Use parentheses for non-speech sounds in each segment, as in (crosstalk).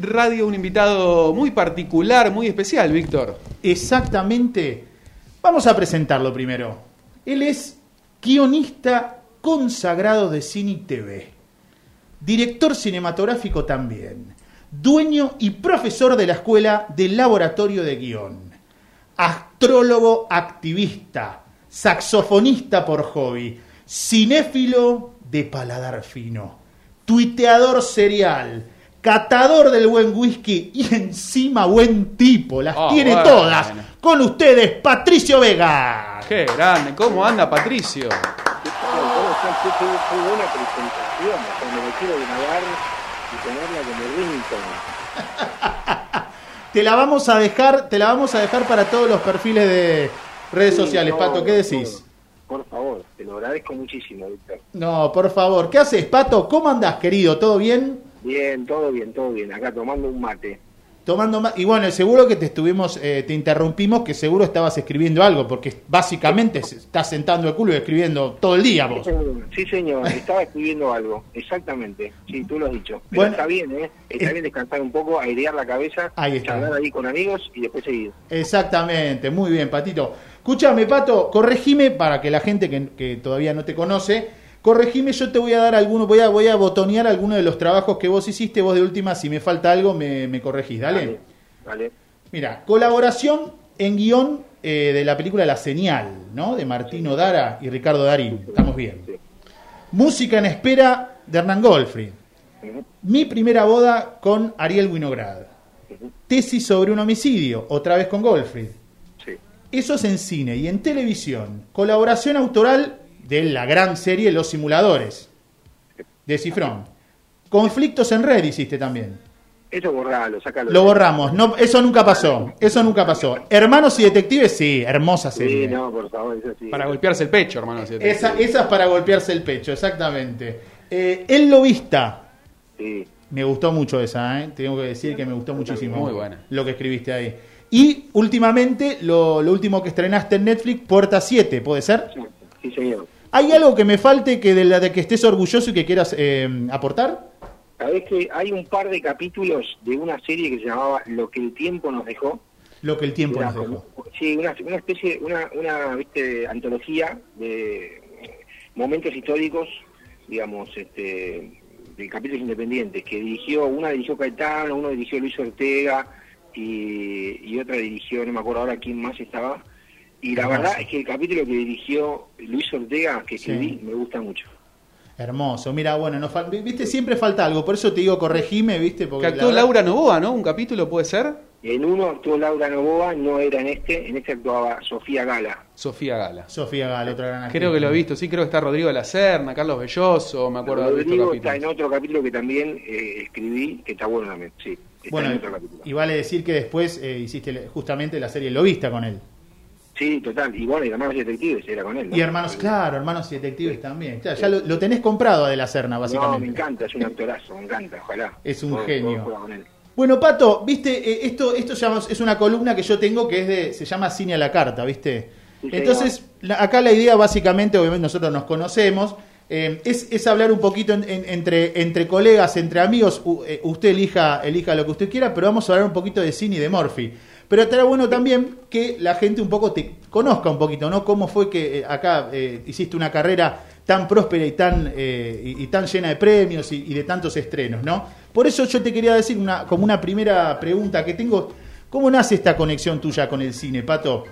Radio, un invitado muy particular, muy especial, Víctor. Exactamente. Vamos a presentarlo primero. Él es guionista consagrado de cine y TV, director cinematográfico también, dueño y profesor de la escuela del laboratorio de guion, astrólogo activista, saxofonista por hobby, cinéfilo de paladar fino, tuiteador serial, catador del buen whisky y encima buen tipo, las Ah, tiene bueno. todas. Con ustedes, Patricio Vega. Qué grande, ¿cómo anda Patricio? ¿Cómo están? Qué, qué- qué buena presentación. O sea, me lo quiero grabar y ponerla como. Te la vamos a dejar, te la vamos a dejar para todos los perfiles de redes Sí, sociales, no, Pato, ¿qué decís? Por, por favor, te lo agradezco muchísimo, Víctor. No, por favor, ¿qué haces, Pato? ¿Cómo andás, querido? ¿Todo bien? Bien, todo bien, todo bien. Acá tomando un mate. Tomando más. Y bueno, seguro que te estuvimos, eh, te interrumpimos, que seguro estabas escribiendo algo, porque básicamente estás sentando el culo y escribiendo todo el día vos. Sí, señor, estaba escribiendo algo. Exactamente. Sí, tú lo has dicho. Pero Bueno. está bien, ¿eh? Está bien descansar un poco, airear la cabeza, Ahí está. charlar ahí con amigos y después seguir. Exactamente, muy bien, Patito. Escúchame, Pato, corregime para que la gente que, que todavía no te conoce, corregime, yo te voy a dar alguno, voy a, voy a botonear alguno de los trabajos que vos hiciste, vos de última, si me falta algo, me, me corregís, dale. Vale. Mira, colaboración en guion eh, de la película La Señal, ¿no? De Martino Dara y Ricardo Darín, estamos bien. Sí. Música en espera de Hernán Goldfried. Ujú, Mi primera boda con Ariel Winograd. Tesis sobre un homicidio, otra vez con Goldfried. Sí. Eso es en cine y en televisión. Colaboración autoral de la gran serie Los Simuladores, de Cifrón. Conflictos en red hiciste también. Eso borralo, sacalo. Lo borramos. No, eso nunca pasó. Eso nunca pasó. Hermanos y detectives, sí, hermosa Sí, serie. no, por favor, eso sí. Para golpearse el pecho, hermano. si- Esa, esa es para golpearse el pecho, exactamente. Eh, el lobista. Sí. Me gustó mucho esa, ¿eh? tengo que decir que me gustó muchísimo Muy buena. lo que escribiste ahí. Y últimamente, lo, lo último que estrenaste en Netflix, Puerta 7, ¿puede ser? Sí, señor. ¿Hay algo que me falte que de la de que estés orgulloso y que quieras eh, aportar? Sabés que hay un par de capítulos de una serie que se llamaba Lo que el tiempo nos dejó. Lo que el tiempo nos dejó. Sí, una, una especie, una, una ¿viste, antología de momentos históricos, digamos, este, de capítulos independientes, que dirigió, una dirigió Caetano, uno dirigió Luis Ortega y, y otra dirigió, no me acuerdo ahora quién más estaba. Y la Hermoso. verdad es que el capítulo que dirigió Luis Ortega, que Sí. escribí, me gusta mucho. Hermoso. Mira, bueno, nos fal- viste, siempre falta algo. Por eso te digo, corregime, viste. Porque Que actuó Laura Novoa, ¿no? Un capítulo puede ser. En uno actuó Laura Novoa, no era en este, en este actuaba Sofía Gala. Sofía Gala. Sofía Gala, otra gran actriz. Creo que lo he visto, sí, creo que está Rodrigo de la Serna, Carlos Belloso, me acuerdo de haber visto Rodrigo está en otro capítulo que también eh, escribí, que está bueno también, sí. Está Bueno, en otro capítulo. y vale decir que después eh, hiciste justamente la serie Lobista con él. Sí, total. Y bueno, y Hermanos Detectives era con él. ¿no? Y hermanos, claro, hermanos y detectives también. Claro, ya lo, lo tenés comprado a De la Serna, No, básicamente. me encanta, es un actorazo, me encanta, ojalá. Es un Todo- genio. todo juega con él. Bueno, Pato, viste, Eh, esto, esto es una columna que yo tengo que es de, se llama Cine a la Carta, ¿viste? Sí, Entonces, la- acá la idea básicamente, obviamente nosotros nos conocemos, eh, es, es hablar un poquito en- en- entre, entre colegas, entre amigos, U- eh, usted elija, elija lo que usted quiera, pero vamos a hablar un poquito de cine y de Morphy. Pero estará bueno también que la gente un poco te conozca un poquito, ¿no? Cómo fue que eh, acá eh, hiciste una carrera tan próspera y tan, eh, y, tan llena de premios y, de tantos estrenos, ¿no? Por eso yo te quería decir una, como una primera pregunta que tengo, ¿cómo nace esta conexión tuya con el cine, Pato?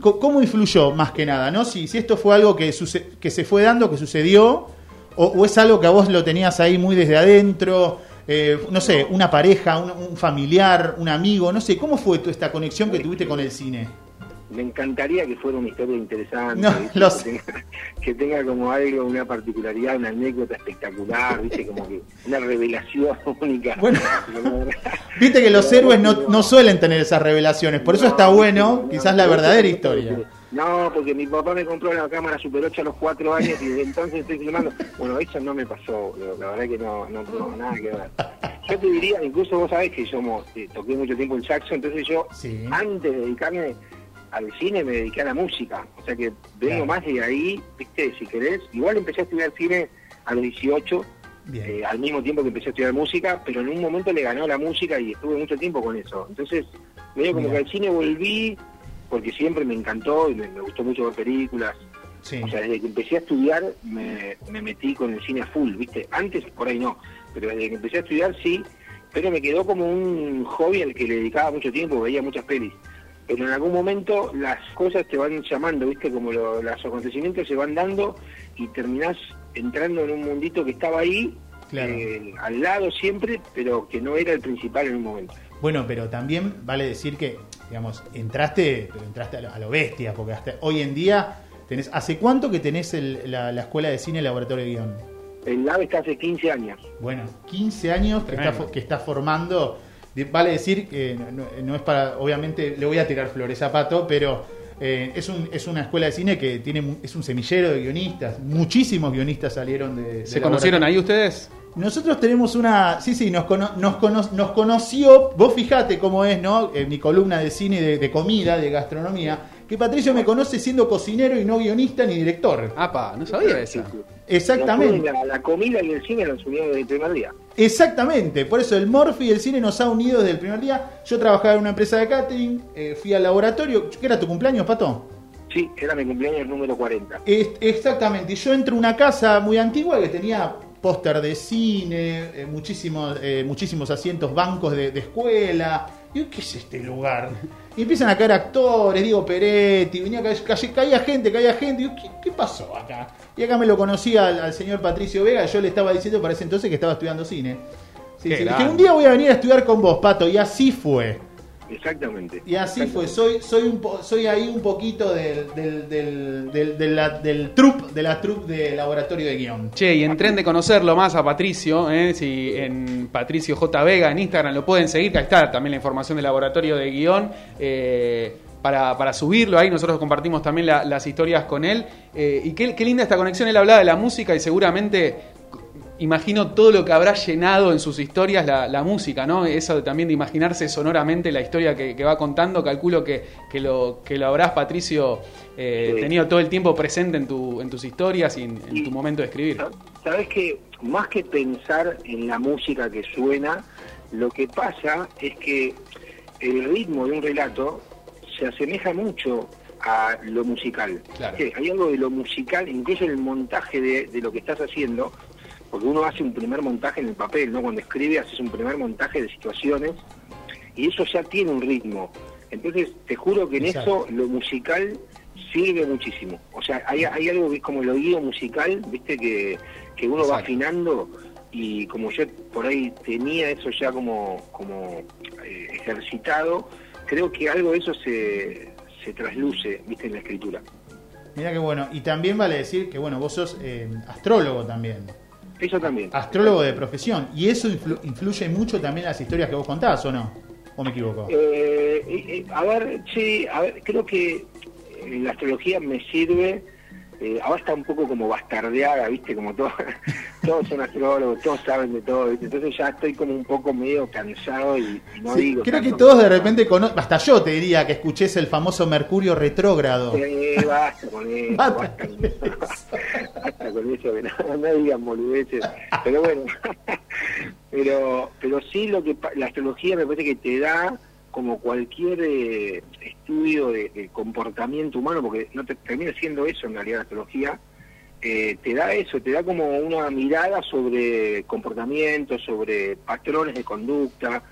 ¿Cómo influyó más que nada, no? Si, si esto fue algo que, que se fue dando, que sucedió, o, o es algo que a vos lo tenías ahí muy desde adentro, eh, no sé, una pareja, un, un familiar, un amigo, no sé, ¿cómo fue tu, esta conexión que tuviste con el cine? Me encantaría que fuera una historia interesante, que, tenga, que tenga como algo, una particularidad, una anécdota espectacular, ¿viste? Como que una revelación (laughs) única. Bueno. (laughs) (laughs) Viste que los héroes no, no suelen tener esas revelaciones, por eso está bueno, no, quizás la verdadera historia. No, porque mi papá me compró la cámara Super 8 a los 4 años y desde entonces estoy filmando. Bueno, eso no me pasó, la verdad que no, no, no, nada que ver. Yo te diría, incluso vos sabés que somos, eh, toqué mucho tiempo el saxo, entonces yo, Sí. antes de dedicarme al cine, me dediqué a la música. O sea que vengo Claro. más de ahí, viste, si querés. Igual empecé a estudiar cine a los 18, eh, al mismo tiempo que empecé a estudiar música, pero en un momento le ganó la música y estuve mucho tiempo con eso. Entonces, medio como que al cine volví, porque siempre me encantó y me, gustó mucho ver películas. O sea, desde que empecé a estudiar me, me metí con el cine a full, ¿viste? Antes por ahí no, pero desde que empecé a estudiar sí, pero me quedó como un hobby al que le dedicaba mucho tiempo, veía muchas pelis. Pero en algún momento las cosas te van llamando, ¿viste? Como los acontecimientos se van dando y terminás entrando en un mundito que estaba ahí, eh, al lado siempre, pero que no era el principal en un momento. Bueno, pero también vale decir que, digamos, entraste, pero entraste a lo, bestia, porque hasta hoy en día tenés, ¿hace cuánto que tenés la, escuela de cine, el laboratorio de guion? El LAB está hace 15 años. Bueno, 15 años que está, que está formando Vale decir que no, es para, obviamente le voy a tirar flores a Pato, pero eh, es, un, es una escuela de cine que tiene es un semillero de guionistas. Muchísimos guionistas salieron de... ¿Se conocieron ahí ustedes? Nosotros tenemos una. Sí, sí, nos, nos, nos conoció. Vos fijate cómo es, ¿no? En mi columna de cine, de, de comida, de gastronomía que Patricio me conoce siendo cocinero y no guionista ni director. Apa, no sabía eso. Exactamente. La, comida y el cine nos unieron desde el primer día. Exactamente, por eso el Morphy y el cine nos ha unido desde el primer día. Yo trabajaba en una empresa de catering, eh, fui al laboratorio. ¿Qué era tu cumpleaños, Pato? Sí, era mi cumpleaños número 40. exactamente, y yo entro a una casa muy antigua que tenía póster de cine, eh, muchísimos, eh, muchísimos asientos, bancos de, de escuela. Y ¿qué es este lugar? Y empiezan a caer actores, digo Peretti, venía caía gente, caía gente. ¿qué, pasó acá? Y acá me lo conocía al, señor Patricio Vega, yo le estaba diciendo para ese entonces que estaba estudiando cine. que un día voy a venir a estudiar con vos, Pato, y así fue. Exactamente. Y así fue, soy soy un soy ahí un poquito del del, del, del, de la, del trup, de la trup de laboratorio de guion. Che, y en tren de conocerlo más a Patricio, ¿eh? si en Patricio J. Vega en Instagram lo pueden seguir, que ahí está también la información del laboratorio de guion. Eh, para, para, subirlo ahí, nosotros compartimos también las historias con él. Eh, y qué, qué, linda esta conexión, él hablaba de la música y seguramente imagino todo lo que habrá llenado en sus historias la, música, ¿no? Eso también de imaginarse sonoramente la historia que, va contando, calculo que, que, lo, que lo habrás, Patricio, eh, tenido todo el tiempo presente en, tu, en tus historias y en, tu momento de escribir. Sabes que más que pensar en la música que suena, lo que pasa es que el ritmo de un relato se asemeja mucho a lo musical. hay algo de lo musical, incluso en el montaje de, de, lo que estás haciendo, porque uno hace un primer montaje en el papel, ¿no? Cuando escribe haces un primer montaje de situaciones y eso ya tiene un ritmo. Entonces, te juro que en eso lo musical sirve muchísimo. O sea, hay, algo que es como el oído musical, viste, que, que uno va afinando y como yo por ahí tenía eso ya como, como eh, ejercitado, creo que algo de eso se, se trasluce, viste, en la escritura. Mira qué bueno. Y también vale decir que, bueno, vos sos eh, astrólogo también. Eso también. Astrólogo de profesión. ¿Y eso influye mucho también en las historias que vos contás o no? ¿O me equivoco? Eh, a ver, sí, a ver, creo que la astrología me sirve eh, ahora está un poco como bastardeada, ¿viste? Como todo, (laughs) todos son astrólogos, todos saben de todo, ¿viste? Entonces ya estoy como un poco medio cansado y, no digo. Creo que todos de repente conocen, hasta yo te diría que escuches el famoso Mercurio retrógrado. Sí, basta con eso, (laughs) basta, con eso. basta con eso, que no, no digan boludeces. Pero bueno, (laughs) pero, pero sí lo que la astrología me parece que te da como cualquier eh, estudio de, comportamiento humano, porque no te, termina siendo eso en realidad la astrología, eh, te da eso, te da como una mirada sobre comportamiento, sobre patrones de conducta,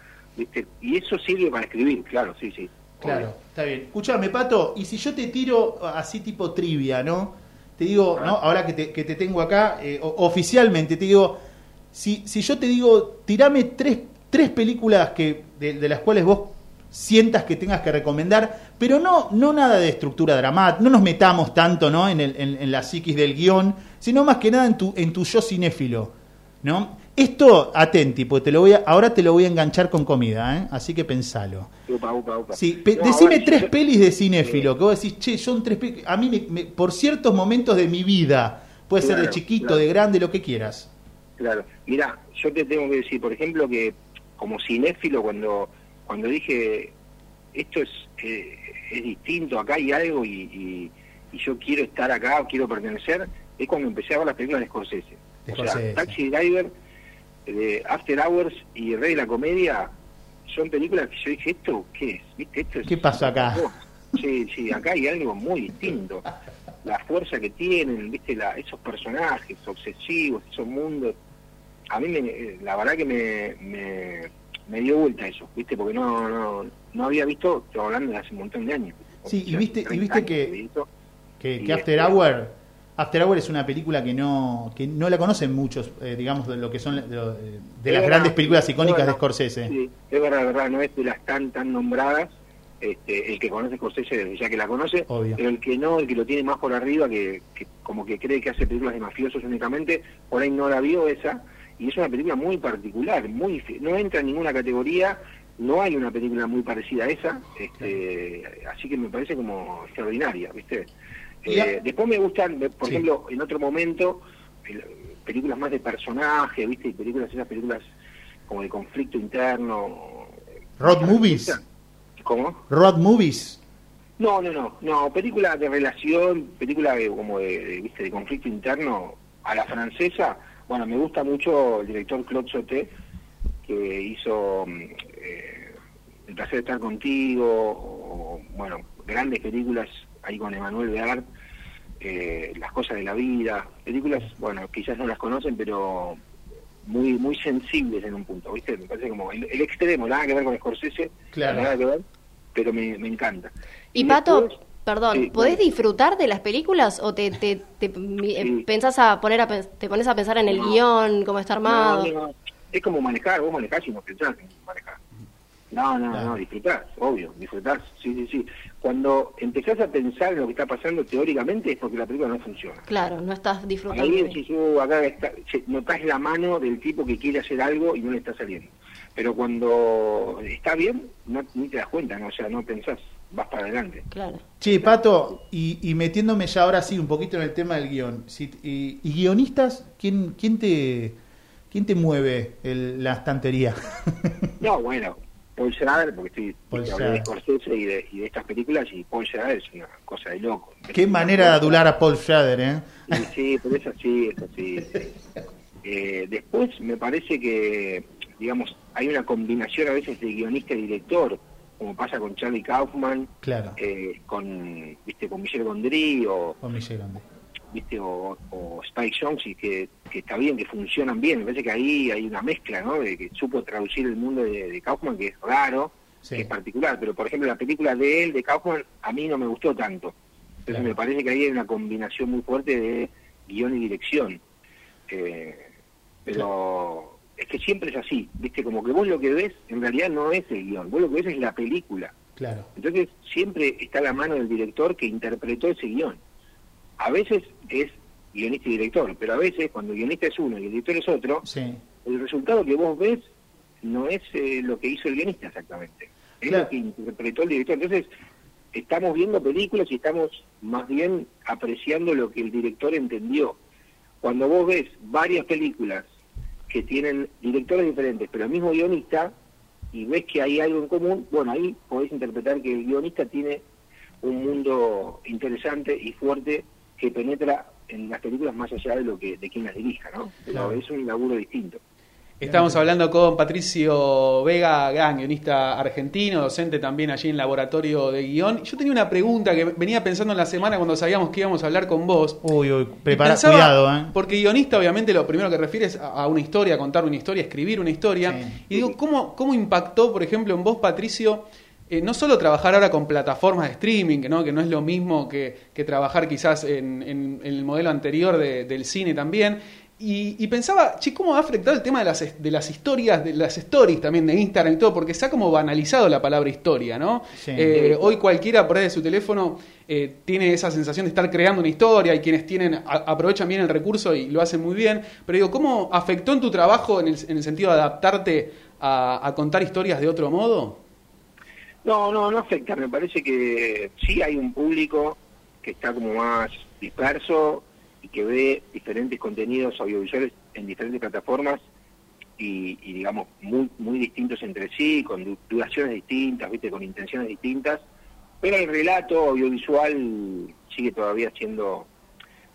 y eso sirve para escribir, claro, sí, sí. Claro, está bien. Escúchame, Pato, y si yo te tiro así tipo trivia, ¿no? Te digo, ¿no? Ahora que te, que te tengo acá, eh, oficialmente, te digo, si, si yo te digo, tirame tres, tres películas que de las cuales vos sientas que tengas que recomendar, pero no, no nada de estructura dramática, no nos metamos tanto ¿no? En, el, en, la psiquis del guion, sino más que nada en tu, en tu yo cinéfilo. ¿no? Esto, atenti, porque te lo voy a, ahora te lo voy a enganchar con comida, ¿eh? así que pensalo. Sí, decime tres pelis de cinéfilo, que vos decís, che, son tres pelis, a mí por ciertos momentos de mi vida, puede ser de chiquito, de grande, lo que quieras. Claro, mira, yo te tengo que decir, por ejemplo, que como cinéfilo, cuando cuando dije, esto es, eh, es distinto, acá hay algo y, yo quiero estar acá, quiero pertenecer, es cuando empecé a ver las películas de Scorsese. o sea, Taxi Driver de After Hours y Rey de la Comedia son películas que yo dije, ¿esto qué es? ¿Viste? Esto es ¿Qué pasa acá? Sí, sí, acá hay algo muy distinto. La fuerza que tienen, ¿viste? La, esos personajes obsesivos, esos mundos. A mí, me, la verdad que me, me, me dio vuelta eso, ¿viste? Porque no, no, no había visto, estoy hablando de hace un montón de años. Sí, y viste, y 30 viste que, que, que After este- Hour, After Hour es una película que no, que no la conocen muchos, eh, digamos, de lo que son de, lo- de las verdad. grandes películas icónicas de Scorsese. Sí, es verdad, es verdad, no es de las tan tan nombradas. Este, el que conoce Scorsese desde ya que la conoce, Obvio. pero el que no, el que lo tiene más por arriba, que, que como que cree que hace películas de mafiosos únicamente, por ahí no la vio esa, y es una película muy particular, muy no entra en ninguna categoría, no hay una película muy parecida a esa, este, así que me parece como extraordinaria, ¿viste? Eh, después me gustan, por Sí. ejemplo, en otro momento, el- películas más de personaje, ¿viste? Y películas, esas películas como de conflicto interno. Road movies. ¿Cómo? Road Movies. No, no, no, no, película de relación, película de, como de, de, ¿viste? de conflicto interno a la francesa. Bueno, me gusta mucho el director Claude Sauté, que hizo mm, eh, El placer de estar contigo, o, bueno, grandes películas ahí con Emanuel Beard, eh, Las cosas de la vida, películas, bueno, quizás no las conocen, pero muy muy sensibles en un punto, ¿viste? Me parece como el, el extremo, nada que ver con Scorsese, Claro. nada que ver, pero me, me encanta. Y Pato, después- perdón, Sí, ¿podés disfrutar de las películas o te, te, te, mi- eh, Sí. pensás a poner a, te pones a pensar en el No. guion, cómo está armado? No, no, es como manejar, vos manejás y no pensás en manejar. No, no, Claro. no, disfrutás, obvio, disfrutás, sí, sí, sí. Cuando empezás a pensar en lo que está pasando teóricamente es porque la película no funciona. Claro, no estás disfrutando. Ahí de- decís, "Uh, acá está, notás la mano del tipo que quiere hacer algo y no le está saliendo. Pero cuando está bien, no, ni te das cuenta, ¿no? o sea, no pensás, vas para adelante. Claro. Che, Pato, y, y metiéndome ya ahora sí un poquito en el tema del guion. Si- y, y guionistas, ¿quién, quién, te, quién te mueve el- la estantería? (laughs) No, bueno, Paul Schrader, porque estoy Paul hablé de. Scorsese y de, y de estas películas, y Paul Schrader es una cosa de loco. Qué manera de adular a Paul Schrader, ¿eh? Sí, sí, pero es así, es así. (laughs) Eh, después me parece que, digamos, hay una combinación a veces de guionista y director, como pasa con Charlie Kaufman, Claro, eh, con, viste, con Michel Gondry o, con Michelle Grande. viste, o, o Spike Jonze, y que, que está bien, que funcionan bien. Me parece que ahí hay una mezcla, ¿no? De que supo traducir el mundo de, de Kaufman, que es raro, Sí. que es particular, pero por ejemplo la película de él, de Kaufman, a mí no me gustó tanto. Entonces Claro. me parece que ahí hay una combinación muy fuerte de guion y dirección. Eh, pero es que siempre es así, ¿viste? Como que vos lo que ves en realidad no es el guion, vos lo que ves es la película. Claro, Entonces siempre está la mano del director que interpretó ese guion. A veces es guionista y director, pero a veces cuando el guionista es uno y el director es otro, sí. el resultado que vos ves no es eh, lo que hizo el guionista exactamente, es Claro. lo que interpretó el director. Entonces estamos viendo películas y estamos más bien apreciando lo que el director entendió. Cuando vos ves varias películas que tienen directores diferentes, pero el mismo guionista, y ves que hay algo en común, bueno, ahí podés interpretar que el guionista tiene un mundo interesante y fuerte que penetra en las películas más allá de lo que de quien las dirija, ¿no? Pero Claro. es un laburo distinto. Estamos hablando con Patricio Vega, gran guionista argentino, docente también allí en laboratorio de guion. Yo tenía una pregunta que venía pensando en la semana cuando sabíamos que íbamos a hablar con vos. Uy, uy, prepara, pensaba- cuidado, ¿eh? Porque guionista, obviamente, lo primero que refiere es a a una historia, a contar una historia, escribir una historia. Sí. Y digo, ¿cómo, ¿cómo impactó, por ejemplo, en vos, Patricio, eh, no solo trabajar ahora con plataformas de streaming, ¿no? que no es lo mismo que, que trabajar quizás en, en- en el modelo anterior de- del cine también? Y, y pensaba, che, ¿cómo ha afectado el tema de las, de las historias, de las stories también de Instagram y todo? Porque se ha como banalizado la palabra historia, ¿no? Sí. Eh, hoy cualquiera por ahí de su teléfono eh, tiene esa sensación de estar creando una historia y quienes tienen a- aprovechan bien el recurso y lo hacen muy bien. Pero digo, ¿cómo afectó en tu trabajo en el, en el sentido de adaptarte a, a contar historias de otro modo? No, no, no afecta. Me parece que sí hay un público que está como más disperso y que ve diferentes contenidos audiovisuales en diferentes plataformas y, y, digamos, muy, muy distintos entre sí, con du- duraciones distintas, ¿viste? con intenciones distintas. Pero el relato audiovisual sigue todavía siendo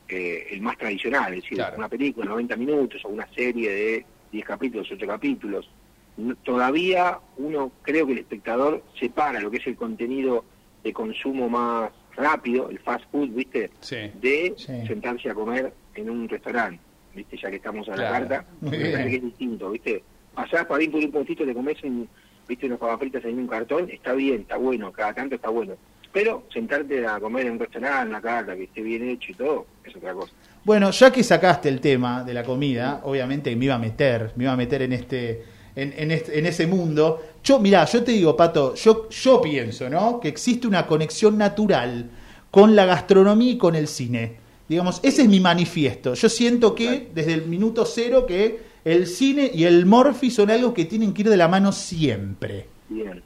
eh, el más tradicional, es decir, Claro. una película de 90 minutos o una serie de 10 capítulos, 8 capítulos. No- todavía uno, creo que el espectador separa lo que es el contenido de consumo más rápido, el fast food, ¿viste? Sí. De Sí. sentarse a comer en un restaurante, ¿viste? Ya que estamos a Claro. la carta, me parece que es distinto, ¿viste? Pasás para ir por un puntito, te comes un, ¿viste? unas papas en un cartón, está bien, está bueno, cada tanto está bueno. Pero sentarte a comer en un restaurante, en la carta, que esté bien hecho y todo, es otra cosa. Bueno, ya que sacaste el tema de la comida, obviamente me iba a meter, me iba a meter en este, en, en este- en ese mundo. Yo, mirá, yo te digo, Pato, yo, yo pienso, ¿no? Que existe una conexión natural con la gastronomía y con el cine. Digamos, ese es mi manifiesto. Yo siento que desde el minuto cero que el cine y el morfi son algo que tienen que ir de la mano siempre. Bien.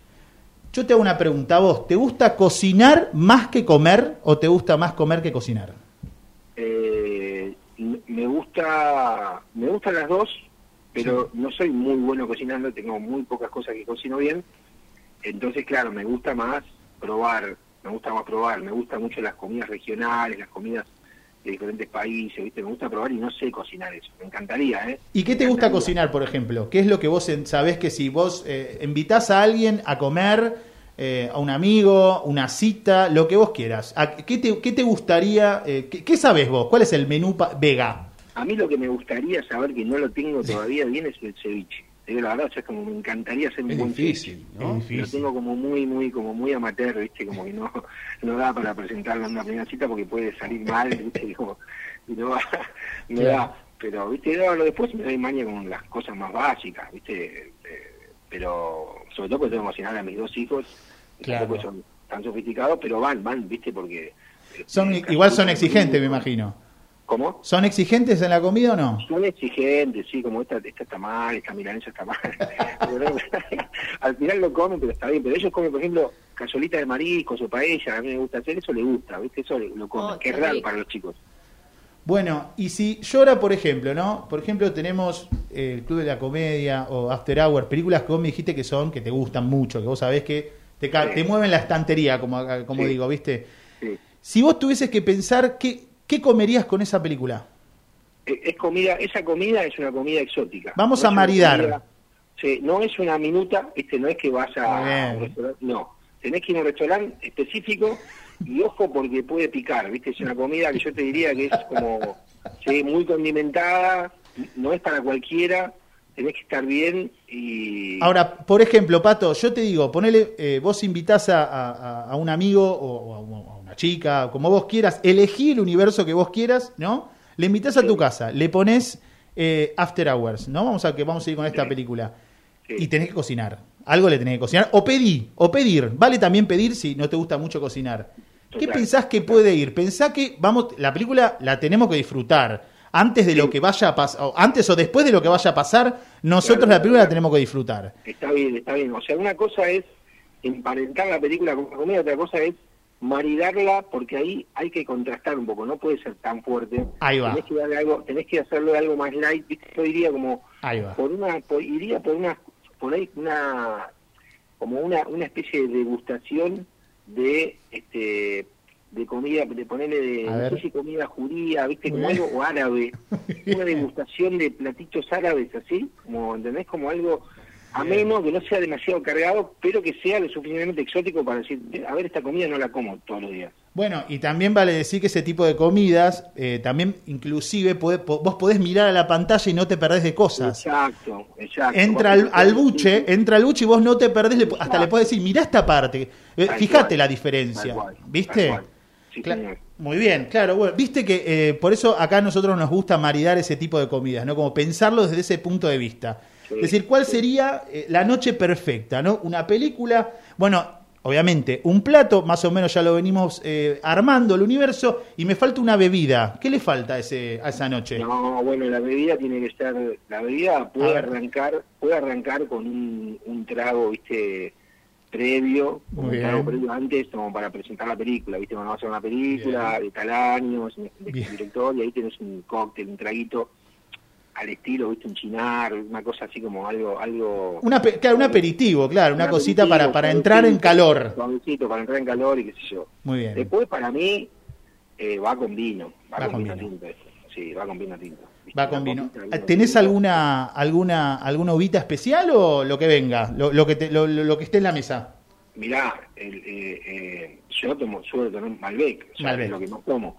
Yo te hago una pregunta a vos. ¿Te gusta cocinar más que comer o te gusta más comer que cocinar? Eh, me gusta, me gustan las dos, pero no soy muy bueno cocinando, tengo muy pocas cosas que cocino bien. Entonces, claro, me gusta más probar, me gusta más probar, me gustan mucho las comidas regionales, las comidas de diferentes países, ¿viste? Me gusta probar y no sé cocinar eso. Me encantaría, ¿eh? ¿Y qué te gusta cocinar, por ejemplo? ¿Qué es lo que vos sabés que si vos eh, invitás a alguien a comer, eh, a un amigo, una cita, lo que vos quieras? ¿a ¿Qué te, qué te gustaría? eh, qué, qué sabés vos? ¿Cuál es el menú vega? A mí lo que me gustaría saber, que no lo tengo todavía bien, es el ceviche. Digo la verdad, o sea, como me encantaría hacer un Es buen difícil, ceviche. ¿no? Es Lo tengo como muy, muy, como muy amateur, ¿viste? Como que no, no da para presentarlo en una primera cita porque puede salir mal, (laughs) ¿viste? Y como, y no va, me Claro. da. Pero, ¿viste? No, lo después me doy maña con las cosas más básicas, ¿viste? Eh, pero, sobre todo porque tengo que cocinar a mis dos hijos, que Claro. tampoco son tan sofisticados, pero van, van, ¿viste? Porque... Son, este, igual son exigentes, me imagino. ¿Cómo? ¿Son exigentes en la comida o no? son exigentes, sí, como esta, esta está mal, esta milanesa está mal. Pero, (laughs) al final lo comen, pero está bien. Pero ellos comen, por ejemplo, cazuelita de mariscos o paella, a mí me gusta hacer eso, le gusta, ¿viste? Eso le- lo comen, Oh, que es qué raro para los chicos. Bueno, y si llora, por ejemplo, ¿no? Por ejemplo, tenemos eh, el Club de la Comedia o After Hour, películas que vos me dijiste que son, que te gustan mucho, que vos sabés que te, Sí. te mueven la estantería, como, como Sí. digo, ¿viste? Sí. Si vos tuvieses que pensar, ¿qué, ¿qué comerías con esa película? Eh, Es comida, esa comida es una comida exótica. Vamos No a maridar. comida- sí, no es una minuta, ¿viste? No es que vas a un restaurante, no. Tenés que ir a un restaurante específico y ojo porque puede picar, ¿viste? Es una comida que yo te diría que es como sí, muy condimentada, no es para cualquiera, tenés que estar bien y... Ahora, por ejemplo, Pato, yo te digo, ponele, eh, vos invitás a, a- a un amigo o, o a un- a una chica, como vos quieras, elegí el universo que vos quieras, ¿no? Le invitás a tu casa, le pones eh, After Hours, ¿no? Vamos a que vamos a ir con esta película. Y tenés que cocinar. Algo le tenés que cocinar. O pedí, o pedir. Vale también pedir si no te gusta mucho cocinar. ¿Qué pensás que puede ir? Pensá que vamos, la película la tenemos que disfrutar. Antes de lo que vaya a pasar, antes o después de lo que vaya a pasar, nosotros Claro, la película la tenemos que disfrutar. Está bien, está bien. O sea, una cosa es emparentar la película con la comida, otra cosa es maridarla, porque ahí hay que contrastar un poco, no puede ser tan fuerte. Ahí va. Tenés que, darle algo, tenés que hacerlo de algo más light, ¿viste? yo diría como, Ahí va. por una, por- iría por una, por ahí una, como una, una especie de degustación de, este, de comida, de ponerle de, no sé si comida judía, viste, como algo o árabe, (laughs) una degustación de platitos árabes así, como, ¿entendés? Como algo ameno, que no sea demasiado cargado, pero que sea lo suficientemente exótico para decir, a ver, esta comida no la como todos los días. Bueno, y también vale decir que ese tipo de comidas, eh, también inclusive po- vos podés mirar a la pantalla y no te perdés de cosas. Exacto, exacto. Entra al, al buche, entra al buche y vos no te perdés, hasta le podés decir, mirá esta parte, Eh, fíjate cual, la diferencia, cual, ¿viste? Sí, Cla- señor. Muy bien, claro, bueno, viste que eh, por eso acá a nosotros nos gusta maridar ese tipo de comidas, ¿no? Como pensarlo desde ese punto de vista. Sí, es decir, ¿cuál sería eh, la noche perfecta, ¿no? Una película, bueno, obviamente, un plato, más o menos ya lo venimos eh, armando el universo, y me falta una bebida. ¿Qué le falta a, ese, a esa noche? No, bueno, la bebida tiene que estar, la bebida puede arrancar, puede arrancar con un, un trago, viste, previo, un trago previo antes, como para presentar la película, viste, cuando vas a hacer una película, de tal año, de director, y ahí tenés un cóctel, un traguito al estilo, viste, un chinar, una cosa así como algo, algo Una, claro, un aperitivo, claro, una un cosita para, para entrar en calor. suavecito, para entrar en calor y qué sé yo. Muy bien. Después, para mí, eh, va con vino. Va, Va con, vino, vino. tinto. Sí, va con vino tinto. ¿viste? Va con vino. ¿Tenés tinto. alguna alguna alguna uvita especial o lo que venga? Lo, lo que te- lo, lo- que esté en la mesa. Mirá, el, eh, eh, yo tomo, suelo tomar Malbec, Malbec. es lo que más tomo.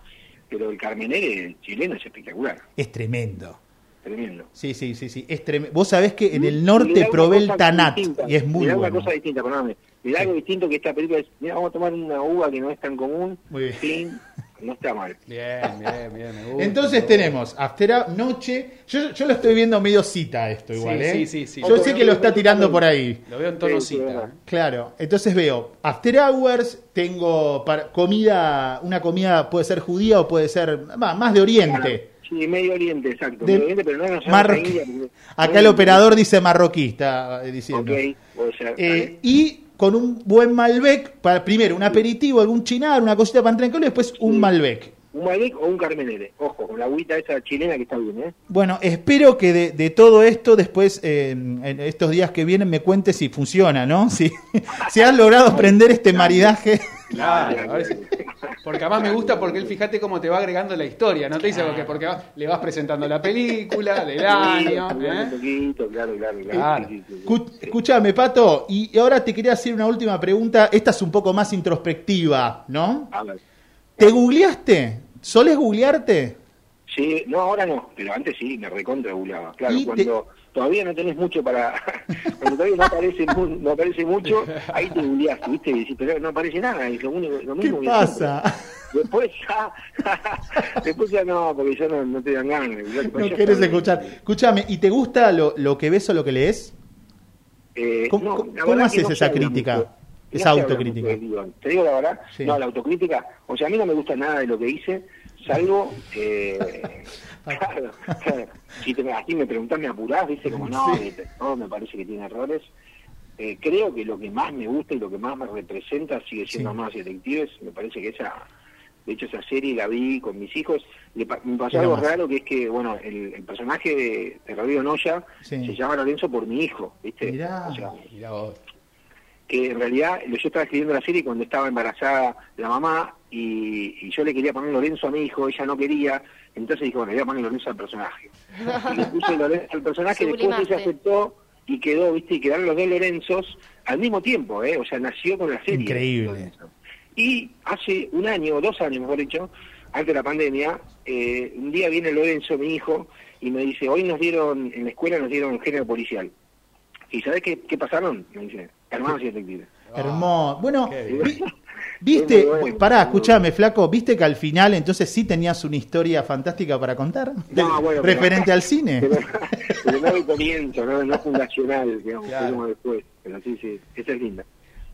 Pero el Carmenere chileno es espectacular, Es tremendo. Tremendo. Sí, sí, sí, sí. Es tremendo. Vos sabés que en el norte probé el Tanat distinta, y es muy da bueno. una cosa distinta, perdóname. Da algo distinto que esta película es, mira, vamos a tomar una uva que no es tan común. Muy bien. No está mal. Bien, bien, bien. me gusta, Entonces me tenemos After Hour, Noche. Yo, yo lo estoy viendo medio cita esto igual, Sí, ¿eh? sí, sí, sí. Yo sé que lo está tirando por ahí. Lo veo en tono Sí, cita. Claro, entonces veo After Hours, tengo para, comida, una comida puede ser judía o puede ser más de Oriente. Sí, Medio Oriente, exacto. De- Medio Oriente, pero no llamamos Marroquí. India, porque- Acá el operador dice marroquí, está eh, diciendo. Eh, y con un buen Malbec, para, primero un aperitivo, algún chinar, una cosita para entrar en calor y después un Sí. Malbec. Un Malbec o un Carmenere. Ojo, con la agüita esa chilena que está bien, ¿eh? Bueno, espero que de, de todo esto después, eh, en estos días que vienen, me cuente si funciona, ¿no? (laughs) Si, si has logrado aprender este maridaje. Claro, a ver si- porque además me gusta porque él fíjate cómo te va agregando la historia, no te dice porque, porque le vas presentando la película del año, ¿eh? Claro, claro, claro. Escúchame, Pato, y ahora te quería hacer una última pregunta. Esta es un poco más introspectiva, ¿no? A ver. ¿Te googleaste? ¿Soles googlearte? Sí, no, ahora no, pero antes sí, me recontra googleaba. Claro, te- cuando todavía no tenés mucho para... (laughs) cuando todavía no aparece, no aparece mucho, ahí te googleaste, ¿viste? Y decís, pero no aparece nada, es lo, único, lo ¿Qué mismo pasa? Después ya... (laughs) después ya no, porque ya no, no te dan ganas. No quieres escuchar. Escúchame, ¿y te gusta lo, lo que ves o lo que lees? Eh, ¿Cómo- no, cómo- la cómo verdad haces no esa crítica? mucho. Esa autocrítica. mucho. Te digo la verdad, Sí. no, la autocrítica, o sea, a mí no me gusta nada de lo que hice, salvo, (laughs) eh, claro, claro. si te, aquí me preguntás, me apurás, dice como no, Sí. no, me parece que tiene errores. Eh, creo que lo que más me gusta y lo que más me representa sigue siendo Sí. más detectives, me parece que esa, de hecho esa serie la vi con mis hijos, Le pa- me pasó algo más. raro que es que, bueno, el, el personaje de, de Rodrigo Noya Sí. se llama Lorenzo por mi hijo, ¿viste? Mirá. O sea, Mirá vos. Que en realidad yo estaba escribiendo la serie cuando estaba embarazada la mamá y, y yo le quería poner Lorenzo a mi hijo, ella no quería, entonces dije, bueno, le voy a poner Lorenzo al personaje. Y le puse (laughs) Lorenzo al personaje, después Sublimaste. ella aceptó y quedó, viste, y quedaron los dos Lorenzos al mismo tiempo, ¿eh? O sea, nació con la serie. Increíble. Lorenzo. Y hace un año, o dos años mejor dicho, antes de la pandemia, eh, un día viene Lorenzo, mi hijo, y me dice, hoy nos dieron, en la escuela nos dieron género policial. ¿Y sabes qué, qué pasaron? Me dice, hermanos y detectives. Hermoso. Bueno, Qué bien. vi- viste, bueno. pará, escúchame, flaco, viste que al final entonces sí tenías una historia fantástica para contar, No, bueno, pero- (laughs) referente al cine. (laughs) Pero, pero no de comienzo, no, no fundacional, digamos, Claro. después. Pero sí, sí, esa es linda.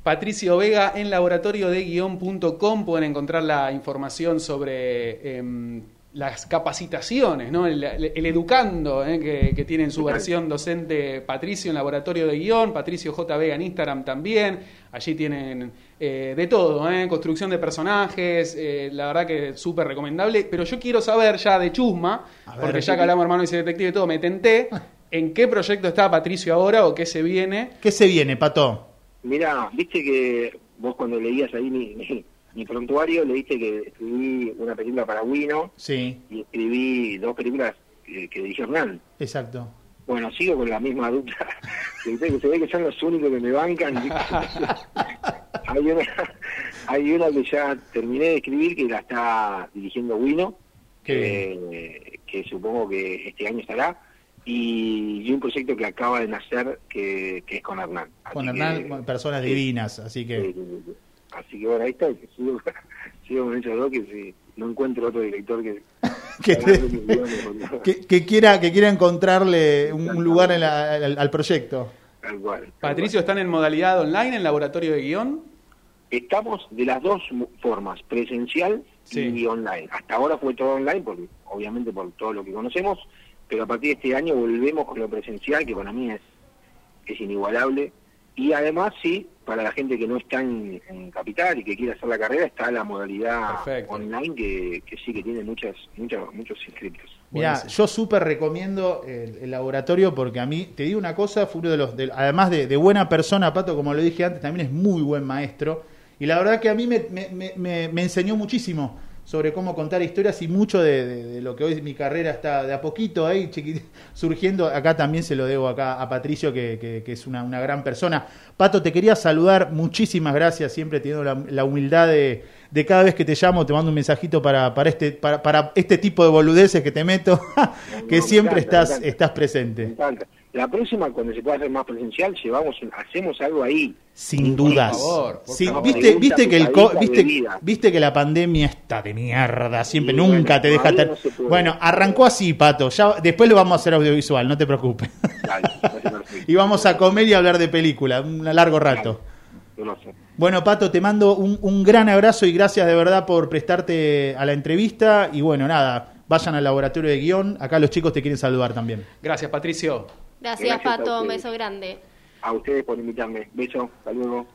Patricio Vega en laboratorio de guión.com pueden encontrar la información sobre em, las capacitaciones, ¿no? el, el educando eh, que, que tiene en su versión docente Patricio en laboratorio de guion, Patricio J. Vega en Instagram también, allí tienen eh, de todo, ¿eh? construcción de personajes, eh, la verdad que súper recomendable, pero yo quiero saber ya de Chusma, ver. porque ya que hablamos hermano y detective y todo, me tenté, (laughs) ¿en qué proyecto está Patricio ahora o qué se viene? ¿Qué se viene, Pato? Mirá, viste que vos cuando leías ahí mi, mi, mi prontuario, leíste que escribí una película para Wino Sí, y escribí dos películas que, que dirigió Hernán. exacto. Bueno, sigo con la misma dupla. (laughs) que se ve que son los únicos que me bancan. (laughs) hay, una, hay una que ya terminé de escribir que la está dirigiendo Wino, eh, que supongo que este año estará, y, y un proyecto que acaba de nacer que, que es con Hernán. Así Con Hernán, personas divinas, así sí, que... Así que bueno, ahí está, que sigo, (laughs) sigo con esos dos que si no encuentro otro director que... (laughs) (laughs) Que, que quiera, que quiera encontrarle un, un lugar en la- al, al proyecto. Tal cual, tal Patricio, ¿están en modalidad online en laboratorio de guion? Estamos de las dos formas, presencial Sí. y online. Hasta ahora fue todo online, porque, obviamente por todo lo que conocemos, pero a partir de este año volvemos con lo presencial, que para mí es, es inigualable. Y además, sí, para la gente que no está en, en Capital y que quiere hacer la carrera, está la modalidad Perfecto. online, que, que sí que tiene muchas, muchas muchos inscritos. Mira, yo súper recomiendo el, el laboratorio porque a mí, te digo una cosa, fue uno de los, de- además de, de buena persona, Pato, como lo dije antes, también es muy buen maestro. Y la verdad que a mí me- me- me enseñó muchísimo. Sobre cómo contar historias y mucho de, de- de lo que hoy mi carrera está de a poquito ahí chiqui- (laughs) surgiendo. Acá también se lo debo acá a Patricio, que, que- que es una, una gran persona. Pato, te quería saludar, muchísimas gracias, siempre teniendo la, la humildad de, de cada vez que te llamo, te mando un mensajito para, para, este, para, para este tipo de boludeces que te meto, (laughs) que siempre me estás, encanta. estás presente. encanta. La próxima, cuando se pueda hacer más presencial, llevamos, hacemos algo ahí. Sin Por dudas. favor, por Sí, favor. viste, que el viste, viste que la pandemia está de mierda, siempre Sí, nunca bueno, te deja ter- no. Bueno, arrancó así, Pato. Ya después lo vamos a hacer audiovisual, no te preocupes. Dale, (laughs) y vamos a comer y hablar de película, un largo rato. No sé. Bueno, Pato, te mando un, un gran abrazo y gracias de verdad por prestarte a la entrevista. Y bueno, nada, vayan al laboratorio de guion. Acá los chicos te quieren saludar también. Gracias, Patricio. Gracias, Pato. Un beso grande. A ustedes por invitarme. Beso. Hasta luego.